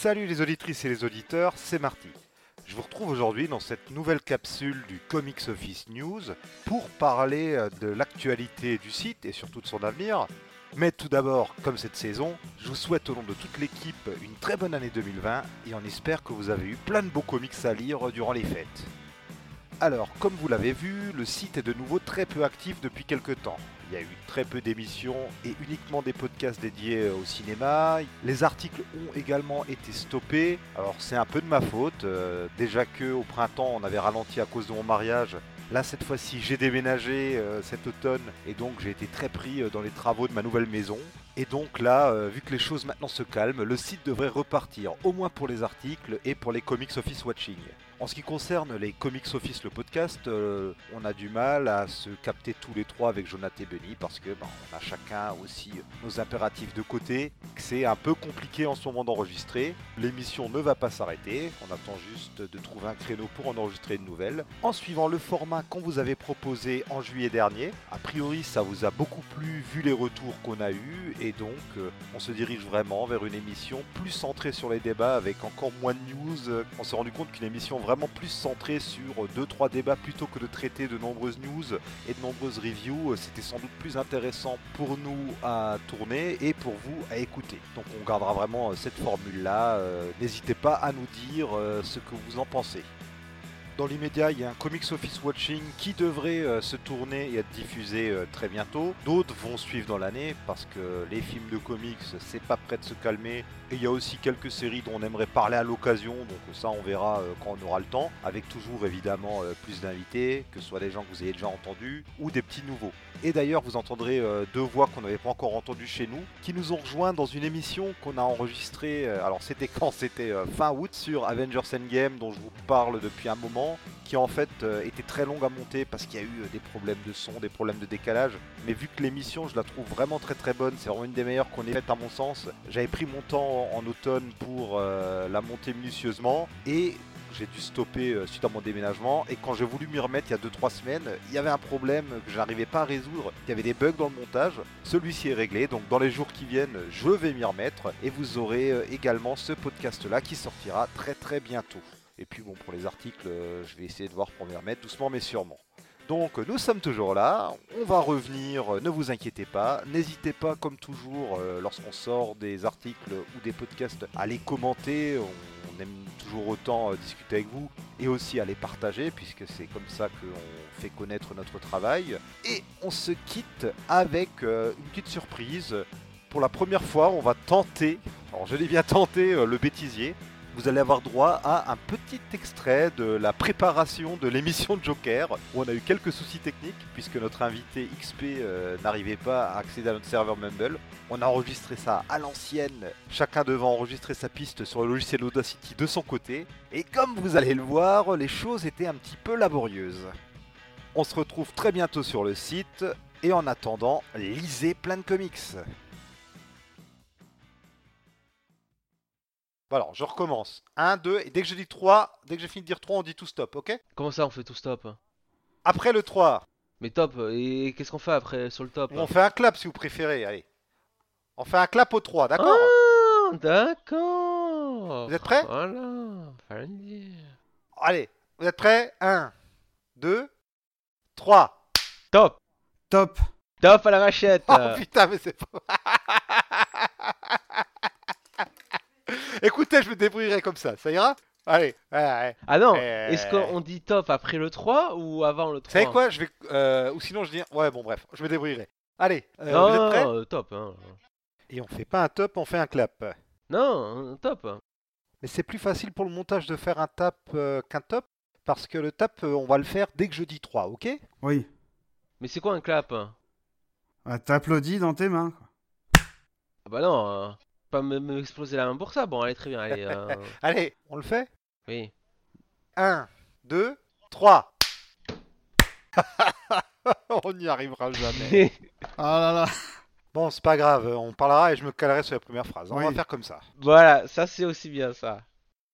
Salut les auditrices et les auditeurs, c'est Marty. Je vous retrouve aujourd'hui dans cette nouvelle capsule du Comics Office News pour parler euh, de l'actualité du site et surtout de son avenir. Mais tout d'abord, comme cette saison, je vous souhaite au nom de toute l'équipe une très bonne année 2020 et on espère que vous avez eu plein de beaux comics à lire durant les fêtes. Alors, comme vous l'avez vu, le site est de nouveau très peu actif depuis quelques temps. Il y a eu très peu d'émissions et uniquement des podcasts dédiés au cinéma. Les articles ont également été stoppés. Alors c'est un peu de ma faute. Euh, déjà que au printemps on avait ralenti à cause de mon mariage. Là cette fois-ci j'ai déménagé euh, cet automne et donc j'ai été très pris euh, dans les travaux de ma nouvelle maison. Et donc là, euh, vu que les choses maintenant se calment, le site devrait repartir, au moins pour les articles et pour les Comics Office Watching. En ce qui concerne les Comics Office, le podcast, euh, on a du mal à se capter tous les trois avec Jonathan et Benny parce que ben, on a chacun aussi nos impératifs de côté. C'est un peu compliqué en ce moment d'enregistrer. L'émission ne va pas s'arrêter. On attend juste de trouver un créneau pour en enregistrer une nouvelle. En suivant le format qu'on vous avait proposé en juillet dernier, a priori ça vous a beaucoup plu vu les retours qu'on a eus donc euh, on se dirige vraiment vers une émission plus centrée sur les débats avec encore moins de news. On s'est rendu compte qu'une émission vraiment plus centrée sur 2-3 débats plutôt que de traiter de nombreuses news et de nombreuses reviews, euh, c'était sans doute plus intéressant pour nous à tourner et pour vous à écouter. Donc on gardera vraiment euh, cette formule-là. N'hésitez pas à nous dire ce que vous en pensez. Dans l'immédiat, il y a un Comics Office Watching qui devrait euh, se tourner et être diffusé euh, très bientôt. D'autres vont suivre dans l'année parce que les films de comics, c'est pas prêt de se calmer. Et il y a aussi quelques séries dont on aimerait parler à l'occasion, donc ça on verra euh, quand on aura le temps, avec toujours évidemment plus d'invités, que ce soit des gens que vous ayez déjà entendus ou des petits nouveaux. Et d'ailleurs, vous entendrez deux voix qu'on n'avait pas encore entendues chez nous, qui nous ont rejoints dans une émission qu'on a enregistrée. alors, c'était quand? C'était fin août sur Avengers Endgame, dont je vous parle depuis un moment, qui en fait était très longue à monter parce qu'il y a eu des problèmes de son, des problèmes de décalage. Mais vu que l'émission, je la trouve vraiment très très bonne, c'est vraiment une des meilleures qu'on ait faites à mon sens. J'avais pris mon temps en automne pour la monter minutieusement et j'ai dû stopper euh, suite à mon déménagement. Et quand j'ai voulu m'y remettre il y a 2-3 semaines, il y avait un problème que je n'arrivais pas à résoudre. Il y avait des bugs dans le montage. Celui-ci est réglé. Donc dans les jours qui viennent, je vais m'y remettre. Et vous aurez euh, également ce podcast-là qui sortira très très bientôt. Et puis bon, pour les articles, euh, je vais essayer de voir pour m'y remettre doucement mais sûrement. Donc nous sommes toujours là, on va revenir, ne vous inquiétez pas. N'hésitez pas comme toujours lorsqu'on sort des articles ou des podcasts à les commenter on aime toujours autant euh, discuter avec vous et aussi à les partager puisque c'est comme ça qu'on fait connaître notre travail. Et on se quitte avec euh, une petite surprise. Pour la première fois, on va tenter, alors je l'ai bien tenté, euh, le bêtisier vous allez avoir droit à un petit extrait de la préparation de l'émission Joker, où on a eu quelques soucis techniques, puisque notre invité XP euh, n'arrivait pas à accéder à notre serveur Mumble. On a enregistré ça à l'ancienne, chacun devant enregistrer sa piste sur le logiciel Audacity de son côté, et comme vous allez le voir, les choses étaient un petit peu laborieuses. On se retrouve très bientôt sur le site, et en attendant, lisez plein de comics. Alors, je recommence. 1, 2, et dès que je dis 3, dès que j'ai fini de dire 3, on dit tout stop, ok? Comment ça, on fait tout stop? Après le 3. Mais top, et qu'est-ce qu'on fait après sur le top? On fait un clap si vous préférez, allez. On fait un clap au 3, d'accord? Ah, d'accord Vous êtes prêts? Voilà, fallait le dire. Allez, vous êtes prêts? 1, 2, 3. Top Top Top à la machette Oh putain, mais c'est pas... Écoutez, je me débrouillerai comme ça, ça ira Allez, allez, Ah non, Euh. est-ce qu'on dit top après le 3 ou avant le 3 Vous savez quoi Je vais... euh, ou sinon je dis... Ouais, bon bref, je me débrouillerai. Allez, euh, vous êtes Non, prêts euh, top. Hein. Et on fait pas un top, on fait un clap. Non, euh, top. Mais c'est plus facile pour le montage de faire un tap euh, qu'un top, parce que le tap, on va le faire dès que je dis 3, ok? Oui. Mais c'est quoi un clap? Ah, T'applaudis dans tes mains. quoi. Ah bah non, euh, pas me, me exploser la main pour ça. Bon, allez, très bien, allez. euh, Allez, on le fait? Oui. 1, 2, 3 On n'y arrivera jamais. Ah là là. Bon, c'est pas grave, on parlera et je me calerai sur la première phrase. On va faire comme ça. voilà, ça c'est aussi bien ça.